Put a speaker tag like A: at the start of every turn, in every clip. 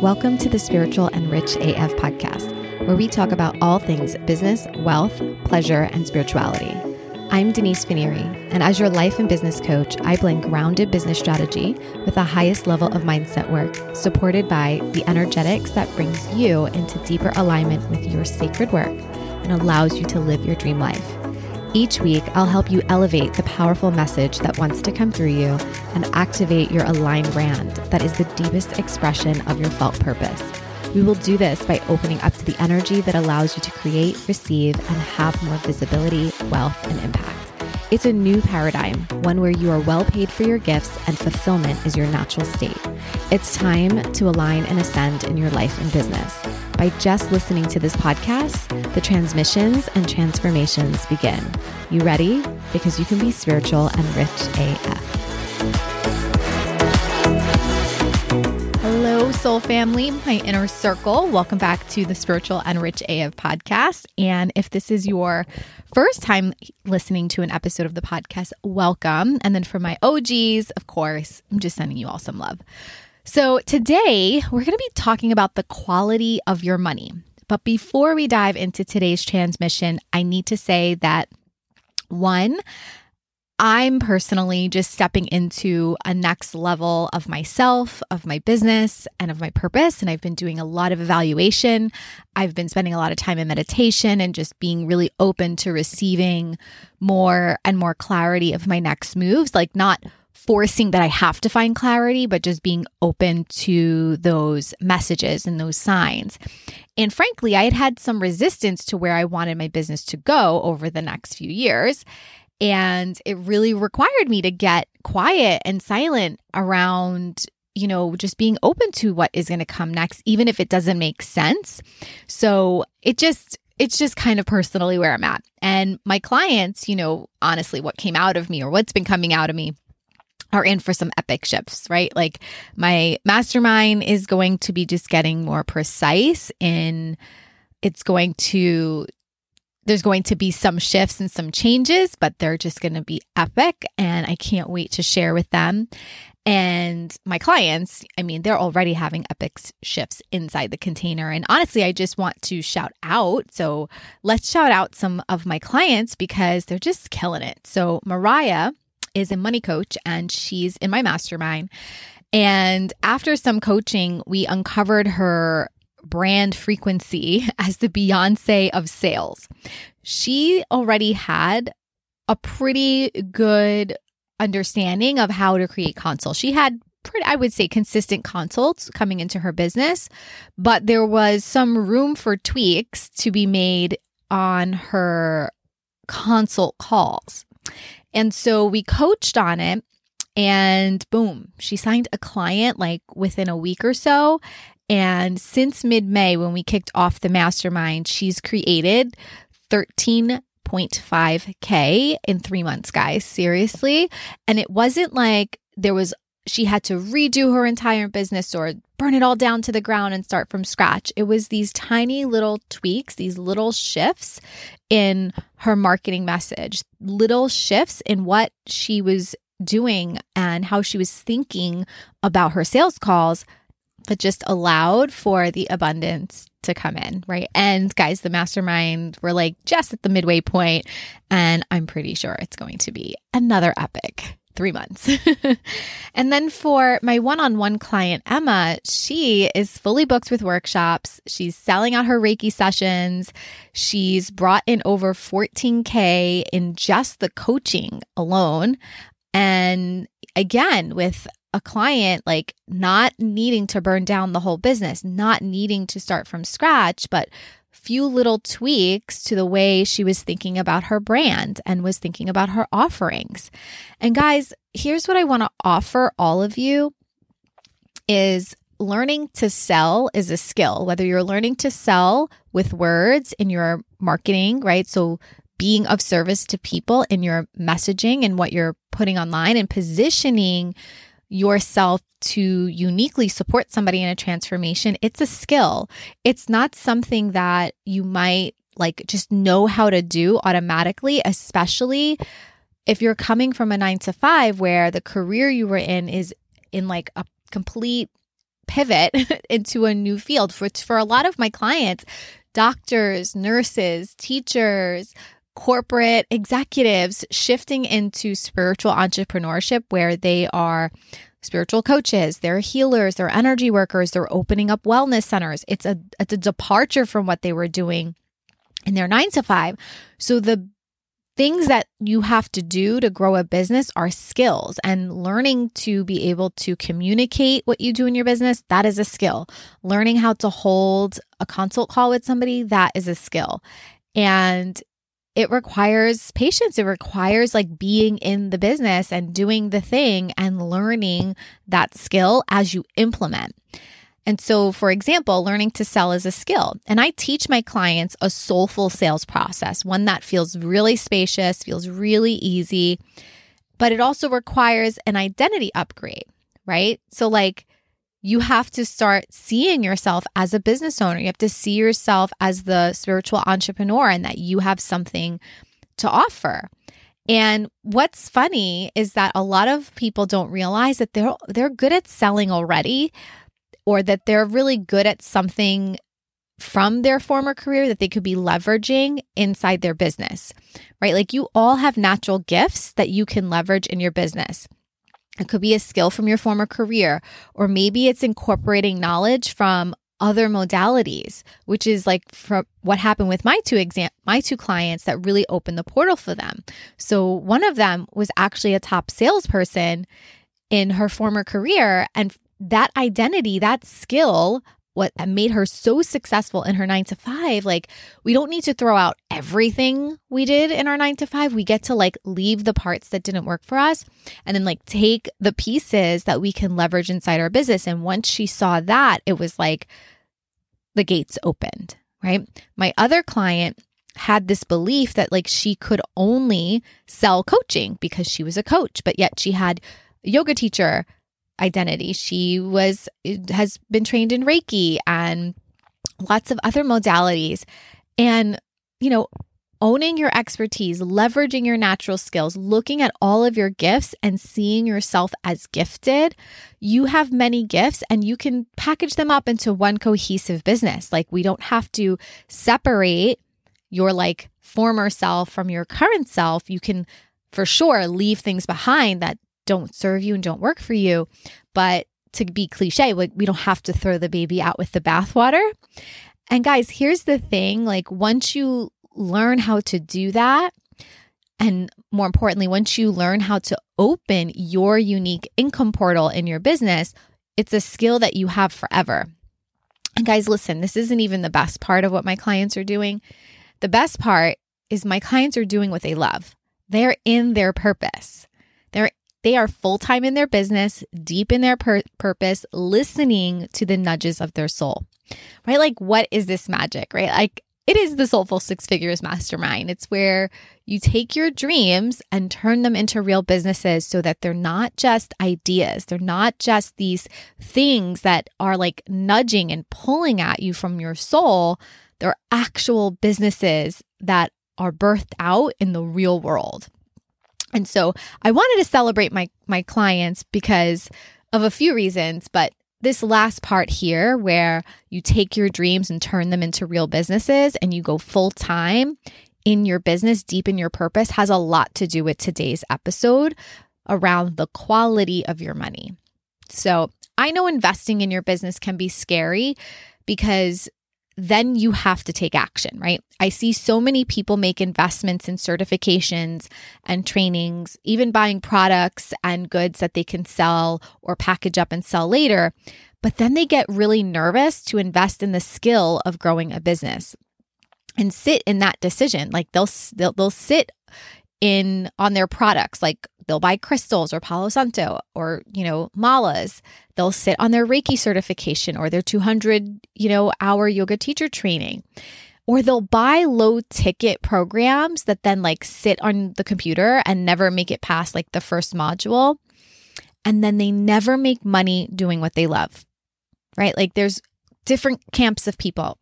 A: Welcome to the Spiritual and Rich AF podcast, where we talk about all things business, wealth, pleasure, and spirituality. I'm Denise Finieri, and as your life and business coach, I blend grounded business strategy with the highest level of mindset work, supported by the energetics that brings you into deeper alignment with your sacred work and allows you to live your dream life. Each week, I'll help you elevate the powerful message that wants to come through you and activate your aligned brand that is the deepest expression of your felt purpose. We will do this by opening up to the energy that allows you to create, receive, and have more visibility, wealth, and impact. It's a new paradigm, one where you are well paid for your gifts and fulfillment is your natural state. It's time to align and ascend in your life and business. By just listening to this podcast, the transmissions and transformations begin. You ready? Because you can be spiritual and rich AF. Hello, soul family, my inner circle. Welcome back to the Spiritual and Rich AF podcast. And if this is your first time listening to an episode of the podcast, welcome. And then for my OGs, of course, I'm just sending you all some love. So today we're going to be talking about the quality of your money. But before we dive into today's transmission, I need to say that one, I'm personally just stepping into a next level of myself, of my business, and of my purpose. And I've been doing a lot of evaluation. I've been spending a lot of time in meditation and just being really open to receiving more and more clarity of my next moves, like not forcing that I have to find clarity, but just being open to those messages and those signs. And frankly, I had had some resistance to where I wanted my business to go over the next few years. And it really required me to get quiet and silent around, you know, just being open to what is going to come next, even if it doesn't make sense. So it just, it's just kind of personally where I'm at. And my clients, you know, honestly, what came out of me or what's been coming out of me are in for some epic shifts, right? Like my mastermind is going to be just getting more precise in it's going to there's going to be some shifts and some changes, but they're just going to be epic. And I can't wait to share with them. And my clients, I mean, they're already having epic shifts inside the container. And honestly, I just want to shout out. So let's shout out some of my clients because they're just killing it. So Mariah is a money coach and she's in my mastermind. And after some coaching, we uncovered her brand frequency as the Beyonce of sales. She already had a pretty good understanding of how to create consults. She had pretty I would say consistent consults coming into her business, but there was some room for tweaks to be made on her consult calls. And so we coached on it and boom, she signed a client like within a week or so and since mid May, when we kicked off the mastermind, she's created 13.5K in three months, guys. Seriously. And it wasn't like there was, she had to redo her entire business or burn it all down to the ground and start from scratch. It was these tiny little tweaks, these little shifts in her marketing message, little shifts in what she was doing and how she was thinking about her sales calls that just allowed for the abundance to come in, right? And guys, the mastermind, we're like just at the midway point, and I'm pretty sure it's going to be another epic three months. and then for my one on one client, Emma, she is fully booked with workshops. She's selling out her Reiki sessions. She's brought in over 14K in just the coaching alone. And again, with a client like not needing to burn down the whole business, not needing to start from scratch, but few little tweaks to the way she was thinking about her brand and was thinking about her offerings. And guys, here's what I want to offer all of you is learning to sell is a skill, whether you're learning to sell with words in your marketing, right? So being of service to people in your messaging and what you're putting online and positioning yourself to uniquely support somebody in a transformation, it's a skill. It's not something that you might like just know how to do automatically, especially if you're coming from a nine to five where the career you were in is in like a complete pivot into a new field. For, for a lot of my clients, doctors, nurses, teachers, corporate executives shifting into spiritual entrepreneurship where they are spiritual coaches, they're healers, they're energy workers, they're opening up wellness centers. It's a it's a departure from what they were doing in their 9 to 5. So the things that you have to do to grow a business are skills and learning to be able to communicate what you do in your business that is a skill learning how to hold a consult call with somebody that is a skill and it requires patience. It requires like being in the business and doing the thing and learning that skill as you implement. And so, for example, learning to sell is a skill. And I teach my clients a soulful sales process, one that feels really spacious, feels really easy, but it also requires an identity upgrade, right? So, like, you have to start seeing yourself as a business owner. You have to see yourself as the spiritual entrepreneur and that you have something to offer. And what's funny is that a lot of people don't realize that they're they're good at selling already or that they're really good at something from their former career that they could be leveraging inside their business. Right? Like you all have natural gifts that you can leverage in your business. It could be a skill from your former career, or maybe it's incorporating knowledge from other modalities, which is like from what happened with my two exam my two clients that really opened the portal for them. So one of them was actually a top salesperson in her former career and that identity, that skill what made her so successful in her nine to five. Like, we don't need to throw out everything we did in our nine to five. We get to like leave the parts that didn't work for us and then like take the pieces that we can leverage inside our business. And once she saw that, it was like the gates opened, right? My other client had this belief that like she could only sell coaching because she was a coach, but yet she had yoga teacher identity. She was has been trained in Reiki and lots of other modalities. And you know, owning your expertise, leveraging your natural skills, looking at all of your gifts and seeing yourself as gifted, you have many gifts and you can package them up into one cohesive business. Like we don't have to separate your like former self from your current self. You can for sure leave things behind that don't serve you and don't work for you. But to be cliche, like we don't have to throw the baby out with the bathwater. And guys, here's the thing like once you learn how to do that, and more importantly, once you learn how to open your unique income portal in your business, it's a skill that you have forever. And guys, listen, this isn't even the best part of what my clients are doing. The best part is my clients are doing what they love. They're in their purpose. They're they are full time in their business, deep in their pur- purpose, listening to the nudges of their soul, right? Like, what is this magic, right? Like, it is the Soulful Six Figures Mastermind. It's where you take your dreams and turn them into real businesses so that they're not just ideas. They're not just these things that are like nudging and pulling at you from your soul. They're actual businesses that are birthed out in the real world. And so I wanted to celebrate my my clients because of a few reasons, but this last part here where you take your dreams and turn them into real businesses and you go full time in your business, deep in your purpose has a lot to do with today's episode around the quality of your money. So, I know investing in your business can be scary because then you have to take action, right? I see so many people make investments in certifications and trainings, even buying products and goods that they can sell or package up and sell later. But then they get really nervous to invest in the skill of growing a business and sit in that decision. Like they'll they'll, they'll sit in on their products like they'll buy crystals or palo santo or you know malas. They'll sit on their reiki certification or their 200 you know hour yoga teacher training. Or they'll buy low ticket programs that then like sit on the computer and never make it past like the first module. And then they never make money doing what they love right? Like there's different camps of people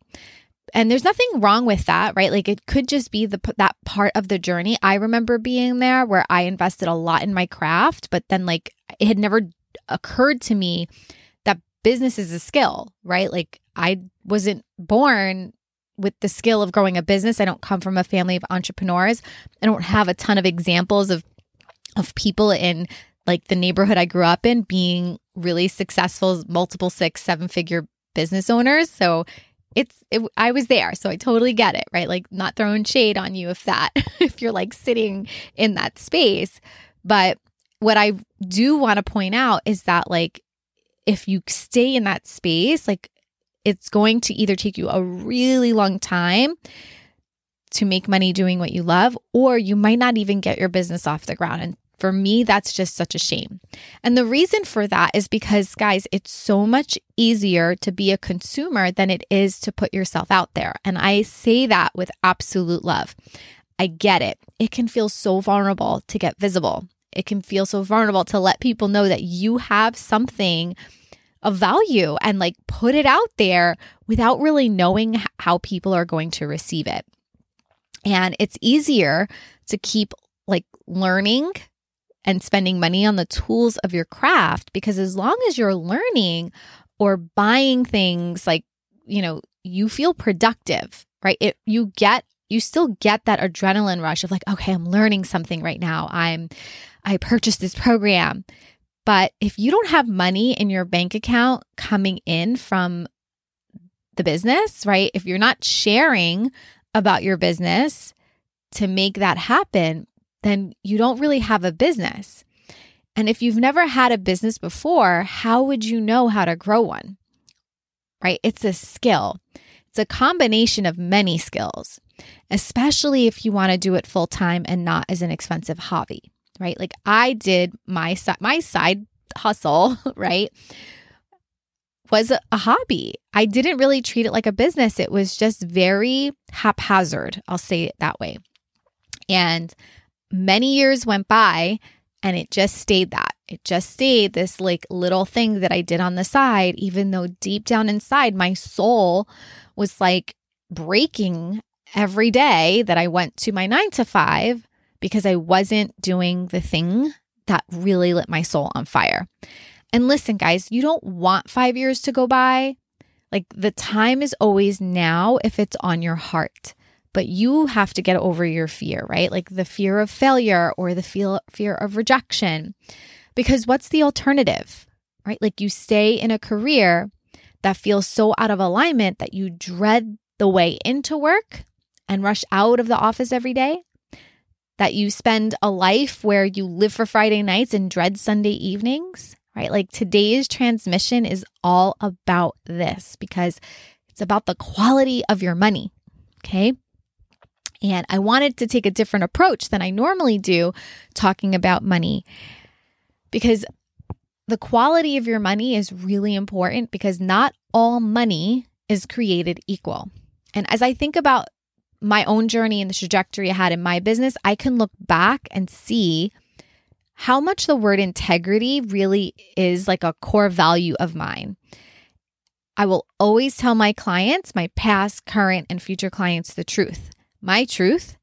A: and there's nothing wrong with that right like it could just be the that part of the journey i remember being there where i invested a lot in my craft but then like it had never occurred to me that business is a skill, right? Like I wasn't born with the skill of growing a business. I don't come from a family of entrepreneurs. I don't have a ton of examples of of people in like the neighborhood I grew up in being really successful, multiple six, seven figure business owners. So it's it, I was there, so I totally get it, right? Like not throwing shade on you if that if you're like sitting in that space, but what I do want to point out is that like if you stay in that space, like it's going to either take you a really long time to make money doing what you love, or you might not even get your business off the ground. And for me, that's just such a shame. And the reason for that is because, guys, it's so much easier to be a consumer than it is to put yourself out there. And I say that with absolute love. I get it. It can feel so vulnerable to get visible. It can feel so vulnerable to let people know that you have something of value and like put it out there without really knowing how people are going to receive it. And it's easier to keep like learning and spending money on the tools of your craft because as long as you're learning or buying things like, you know, you feel productive, right? It you get you still get that adrenaline rush of like, okay, I'm learning something right now. I'm I purchased this program. But if you don't have money in your bank account coming in from the business, right? If you're not sharing about your business to make that happen, then you don't really have a business. And if you've never had a business before, how would you know how to grow one? Right? It's a skill. It's a combination of many skills, especially if you want to do it full time and not as an expensive hobby, right? Like I did my my side hustle, right? was a hobby. I didn't really treat it like a business. It was just very haphazard. I'll say it that way. And many years went by and it just stayed that. It just stayed this like little thing that I did on the side, even though deep down inside my soul was like breaking every day that I went to my nine to five because I wasn't doing the thing that really lit my soul on fire. And listen, guys, you don't want five years to go by. Like the time is always now if it's on your heart but you have to get over your fear, right? Like the fear of failure or the feel, fear of rejection. Because what's the alternative, right? Like you stay in a career that feels so out of alignment that you dread the way into work and rush out of the office every day. That you spend a life where you live for Friday nights and dread Sunday evenings, right? Like today's transmission is all about this because it's about the quality of your money. Okay. And I wanted to take a different approach than I normally do talking about money because the quality of your money is really important because not all money is created equal. And as I think about my own journey and the trajectory I had in my business, I can look back and see how much the word integrity really is like a core value of mine. I will always tell my clients, my past, current, and future clients, the truth my truth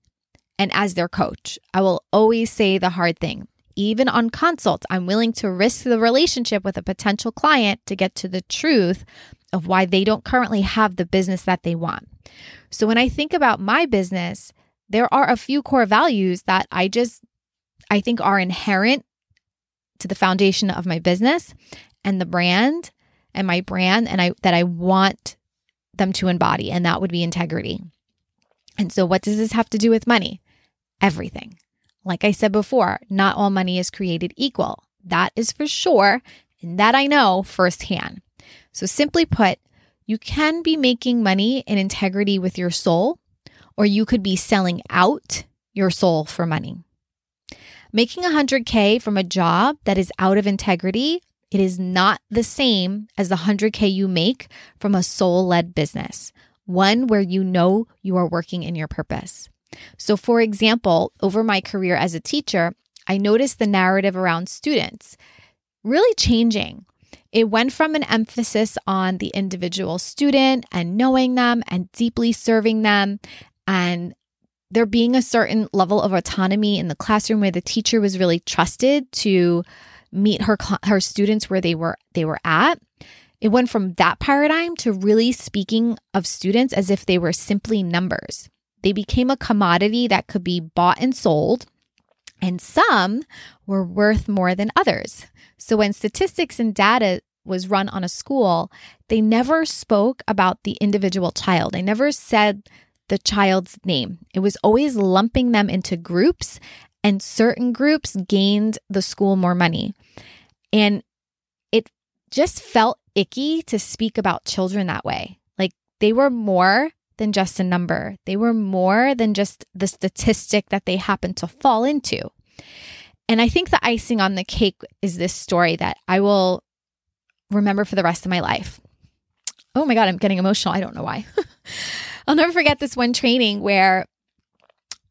A: and as their coach. I will always say the hard thing. Even on consults, I'm willing to risk the relationship with a potential client to get to the truth of why they don't currently have the business that they want. So when I think about my business, there are a few core values that I just I think are inherent to the foundation of my business and the brand and my brand and I that I want them to embody and that would be integrity. And so, what does this have to do with money? Everything. Like I said before, not all money is created equal. That is for sure. And that I know firsthand. So, simply put, you can be making money in integrity with your soul, or you could be selling out your soul for money. Making 100K from a job that is out of integrity, it is not the same as the 100K you make from a soul led business one where you know you are working in your purpose. So, for example, over my career as a teacher, I noticed the narrative around students really changing. It went from an emphasis on the individual student and knowing them and deeply serving them and there being a certain level of autonomy in the classroom where the teacher was really trusted to meet her her students where they were they were at it went from that paradigm to really speaking of students as if they were simply numbers. They became a commodity that could be bought and sold, and some were worth more than others. So when statistics and data was run on a school, they never spoke about the individual child. They never said the child's name. It was always lumping them into groups, and certain groups gained the school more money. And it just felt icky to speak about children that way. Like they were more than just a number, they were more than just the statistic that they happened to fall into. And I think the icing on the cake is this story that I will remember for the rest of my life. Oh my God, I'm getting emotional. I don't know why. I'll never forget this one training where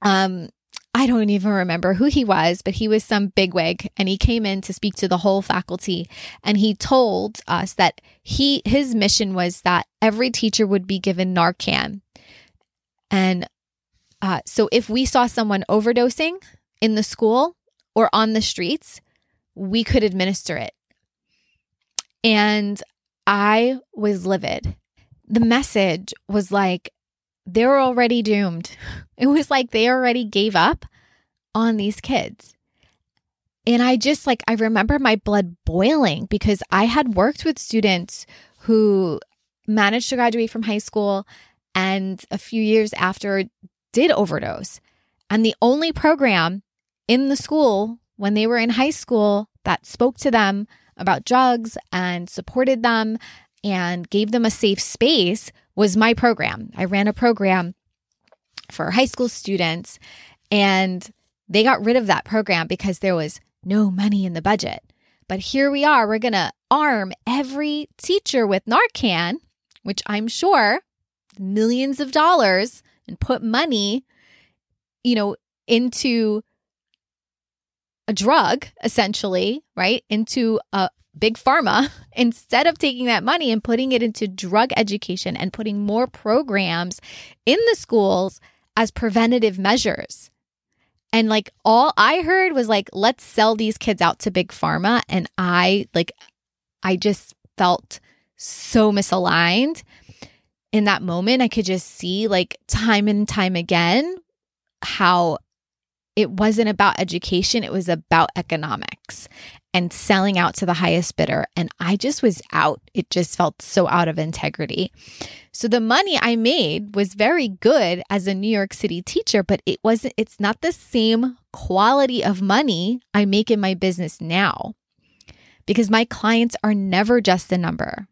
A: um, I don't even remember who he was, but he was some bigwig and he came in to speak to the whole faculty and he told us that he his mission was that every teacher would be given Narcan. And uh, so if we saw someone overdosing in the school or on the streets, we could administer it. And I was livid. The message was like, they're already doomed. It was like they already gave up on these kids. And I just like, I remember my blood boiling because I had worked with students who managed to graduate from high school and a few years after did overdose. And the only program in the school when they were in high school that spoke to them about drugs and supported them and gave them a safe space was my program. I ran a program for high school students and they got rid of that program because there was no money in the budget. But here we are, we're going to arm every teacher with Narcan, which I'm sure millions of dollars and put money, you know, into a drug essentially, right? Into a big pharma instead of taking that money and putting it into drug education and putting more programs in the schools as preventative measures. And like all I heard was like, let's sell these kids out to big pharma. And I like, I just felt so misaligned in that moment. I could just see like time and time again how it wasn't about education, it was about economics and selling out to the highest bidder. And I just was out. It just felt so out of integrity. So the money I made was very good as a New York City teacher, but it wasn't, it's not the same quality of money I make in my business now because my clients are never just a number.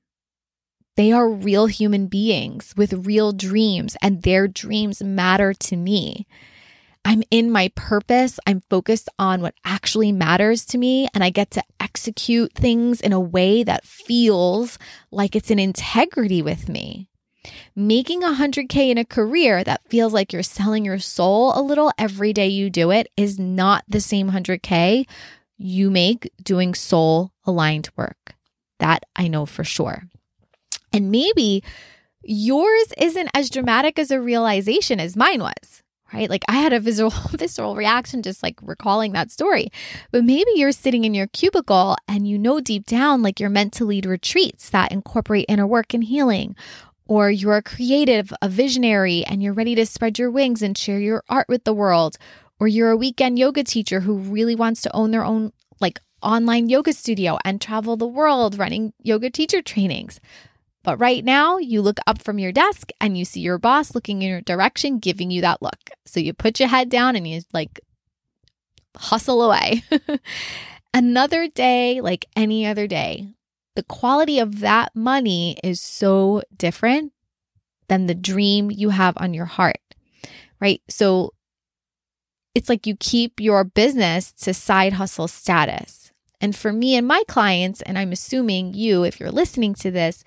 A: They are real human beings with real dreams, and their dreams matter to me. I'm in my purpose. I'm focused on what actually matters to me, and I get to execute things in a way that feels like it's in integrity with me. Making 100K in a career that feels like you're selling your soul a little every day you do it is not the same 100K you make doing soul aligned work. That I know for sure. And maybe yours isn't as dramatic as a realization as mine was right? Like I had a visceral visceral reaction just like recalling that story. But maybe you're sitting in your cubicle and you know deep down like you're meant to lead retreats that incorporate inner work and healing. Or you're a creative, a visionary, and you're ready to spread your wings and share your art with the world. Or you're a weekend yoga teacher who really wants to own their own like online yoga studio and travel the world running yoga teacher trainings. But right now, you look up from your desk and you see your boss looking in your direction, giving you that look. So you put your head down and you like hustle away. Another day, like any other day, the quality of that money is so different than the dream you have on your heart, right? So it's like you keep your business to side hustle status. And for me and my clients, and I'm assuming you, if you're listening to this,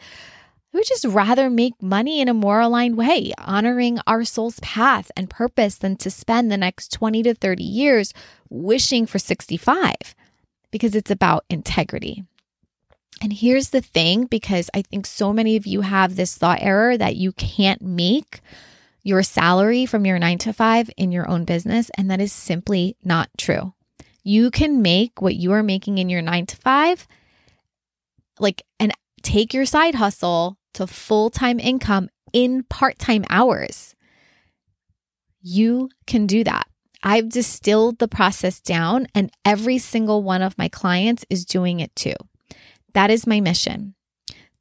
A: we would just rather make money in a more aligned way, honoring our soul's path and purpose than to spend the next 20 to 30 years wishing for 65 because it's about integrity. And here's the thing because I think so many of you have this thought error that you can't make your salary from your nine to five in your own business. And that is simply not true. You can make what you are making in your nine to five like and take your side hustle to full time income in part time hours. You can do that. I've distilled the process down, and every single one of my clients is doing it too. That is my mission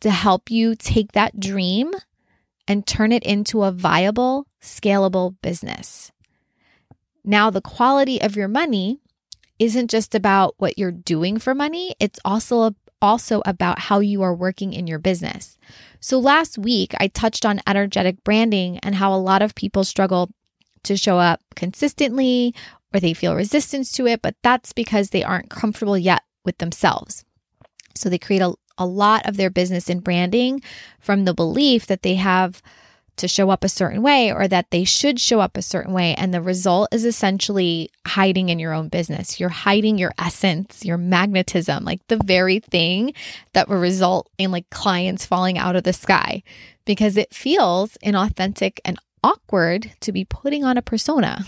A: to help you take that dream and turn it into a viable, scalable business. Now, the quality of your money isn't just about what you're doing for money, it's also also about how you are working in your business. So last week I touched on energetic branding and how a lot of people struggle to show up consistently or they feel resistance to it, but that's because they aren't comfortable yet with themselves. So they create a, a lot of their business and branding from the belief that they have to show up a certain way or that they should show up a certain way. And the result is essentially hiding in your own business. You're hiding your essence, your magnetism, like the very thing that will result in like clients falling out of the sky because it feels inauthentic and awkward to be putting on a persona.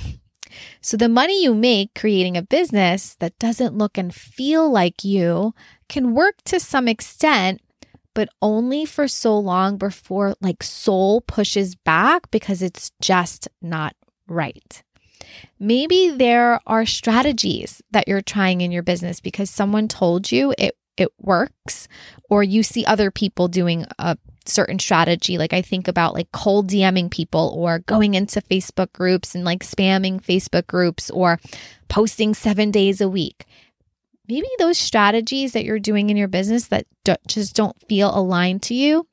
A: So, the money you make creating a business that doesn't look and feel like you can work to some extent, but only for so long before like soul pushes back because it's just not right. Maybe there are strategies that you're trying in your business because someone told you it it works or you see other people doing a certain strategy. Like I think about like cold DMing people or going into Facebook groups and like spamming Facebook groups or posting seven days a week. Maybe those strategies that you're doing in your business that do- just don't feel aligned to you,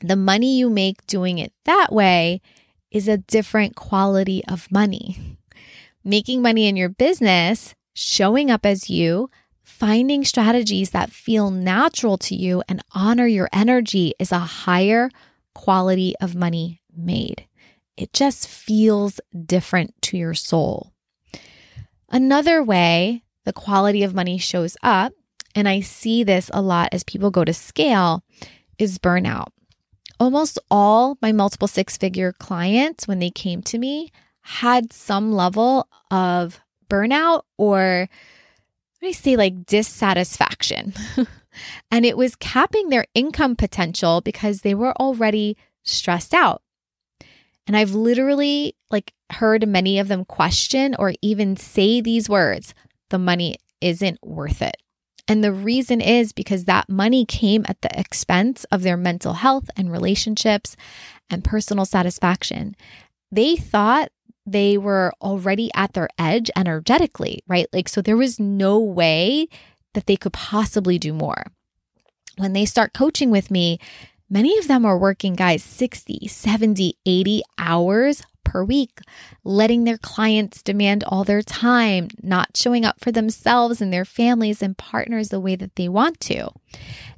A: the money you make doing it that way is a different quality of money. Making money in your business, showing up as you, finding strategies that feel natural to you and honor your energy is a higher quality of money made. It just feels different to your soul. Another way the quality of money shows up, and I see this a lot as people go to scale, is burnout. Almost all my multiple six figure clients, when they came to me, had some level of burnout or I say like dissatisfaction. and it was capping their income potential because they were already stressed out. And I've literally like heard many of them question or even say these words, the money isn't worth it. And the reason is because that money came at the expense of their mental health and relationships and personal satisfaction. They thought they were already at their edge energetically, right? Like, so there was no way that they could possibly do more. When they start coaching with me, many of them are working, guys, 60, 70, 80 hours per week, letting their clients demand all their time, not showing up for themselves and their families and partners the way that they want to.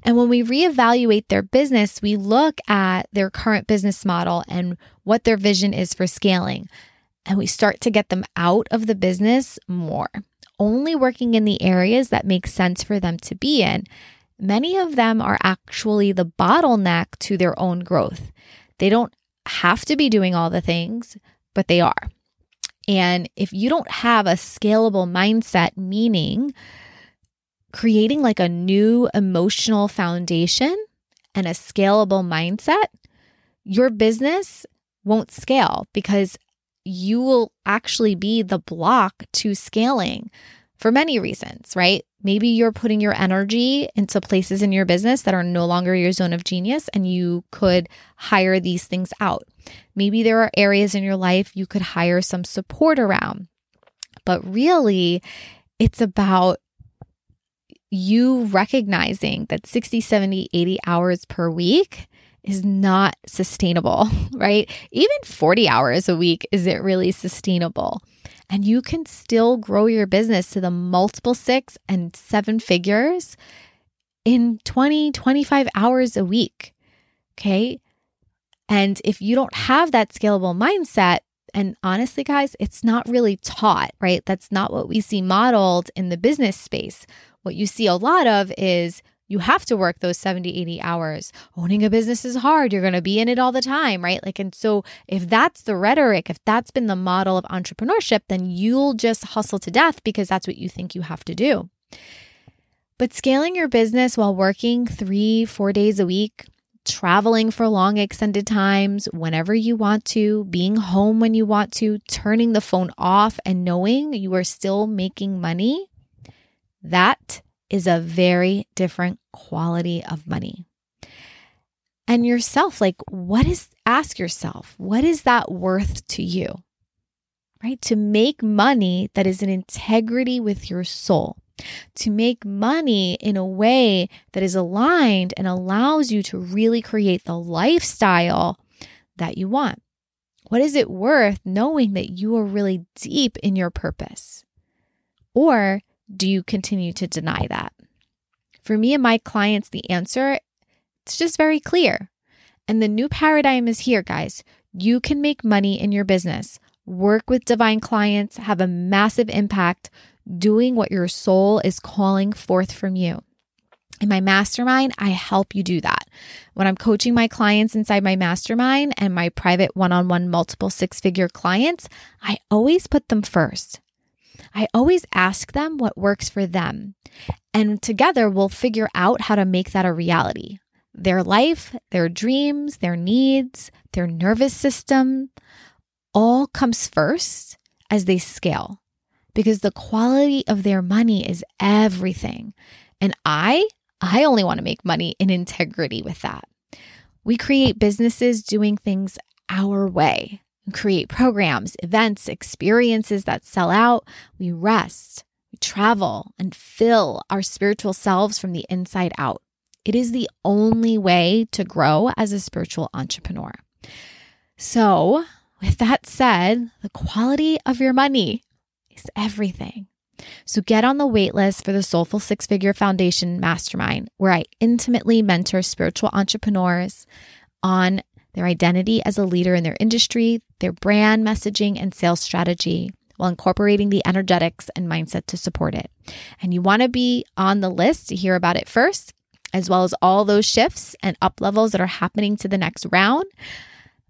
A: And when we reevaluate their business, we look at their current business model and what their vision is for scaling and we start to get them out of the business more, only working in the areas that make sense for them to be in. Many of them are actually the bottleneck to their own growth. They don't have to be doing all the things, but they are. And if you don't have a scalable mindset, meaning creating like a new emotional foundation and a scalable mindset, your business won't scale because you will actually be the block to scaling for many reasons, right? Maybe you're putting your energy into places in your business that are no longer your zone of genius and you could hire these things out. Maybe there are areas in your life you could hire some support around. But really, it's about you recognizing that 60, 70, 80 hours per week is not sustainable, right? Even 40 hours a week isn't really sustainable. And you can still grow your business to the multiple six and seven figures in 20, 25 hours a week. Okay. And if you don't have that scalable mindset, and honestly, guys, it's not really taught, right? That's not what we see modeled in the business space. What you see a lot of is you have to work those 70, 80 hours. Owning a business is hard. You're going to be in it all the time, right? Like, and so if that's the rhetoric, if that's been the model of entrepreneurship, then you'll just hustle to death because that's what you think you have to do. But scaling your business while working three, four days a week, traveling for long extended times whenever you want to, being home when you want to, turning the phone off and knowing you are still making money, that is a very different quality of money. And yourself, like, what is, ask yourself, what is that worth to you? Right? To make money that is in integrity with your soul to make money in a way that is aligned and allows you to really create the lifestyle that you want? What is it worth knowing that you are really deep in your purpose? Or do you continue to deny that? For me and my clients, the answer it's just very clear. And the new paradigm is here, guys. You can make money in your business, work with divine clients, have a massive impact doing what your soul is calling forth from you. In my mastermind, I help you do that. When I'm coaching my clients inside my mastermind and my private one on one multiple six figure clients, I always put them first. I always ask them what works for them. And together we'll figure out how to make that a reality. Their life, their dreams, their needs, their nervous system all comes first as they scale because the quality of their money is everything. And I, I only want to make money in integrity with that. We create businesses doing things our way, create programs, events, experiences that sell out. We rest, we travel, and fill our spiritual selves from the inside out. It is the only way to grow as a spiritual entrepreneur. So, with that said, the quality of your money is everything. So get on the waitlist for the Soulful Six Figure Foundation Mastermind, where I intimately mentor spiritual entrepreneurs on their identity as a leader in their industry, their brand messaging, and sales strategy while incorporating the energetics and mindset to support it. And you want to be on the list to hear about it first, as well as all those shifts and up levels that are happening to the next round.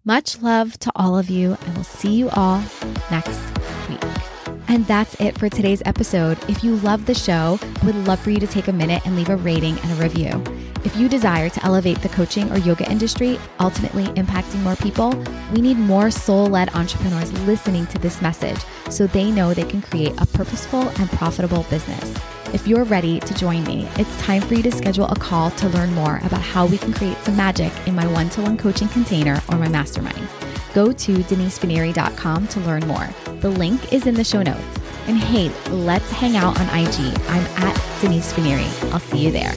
A: Much love to all of you, and we'll see you all next week. And that's it for today's episode. If you love the show, I would love for you to take a minute and leave a rating and a review. If you desire to elevate the coaching or yoga industry, ultimately impacting more people, we need more soul led entrepreneurs listening to this message so they know they can create a purposeful and profitable business. If you're ready to join me, it's time for you to schedule a call to learn more about how we can create some magic in my one to one coaching container or my mastermind go to denisefineri.com to learn more. The link is in the show notes. And hey, let's hang out on IG. I'm at Denise Fineri. I'll see you there.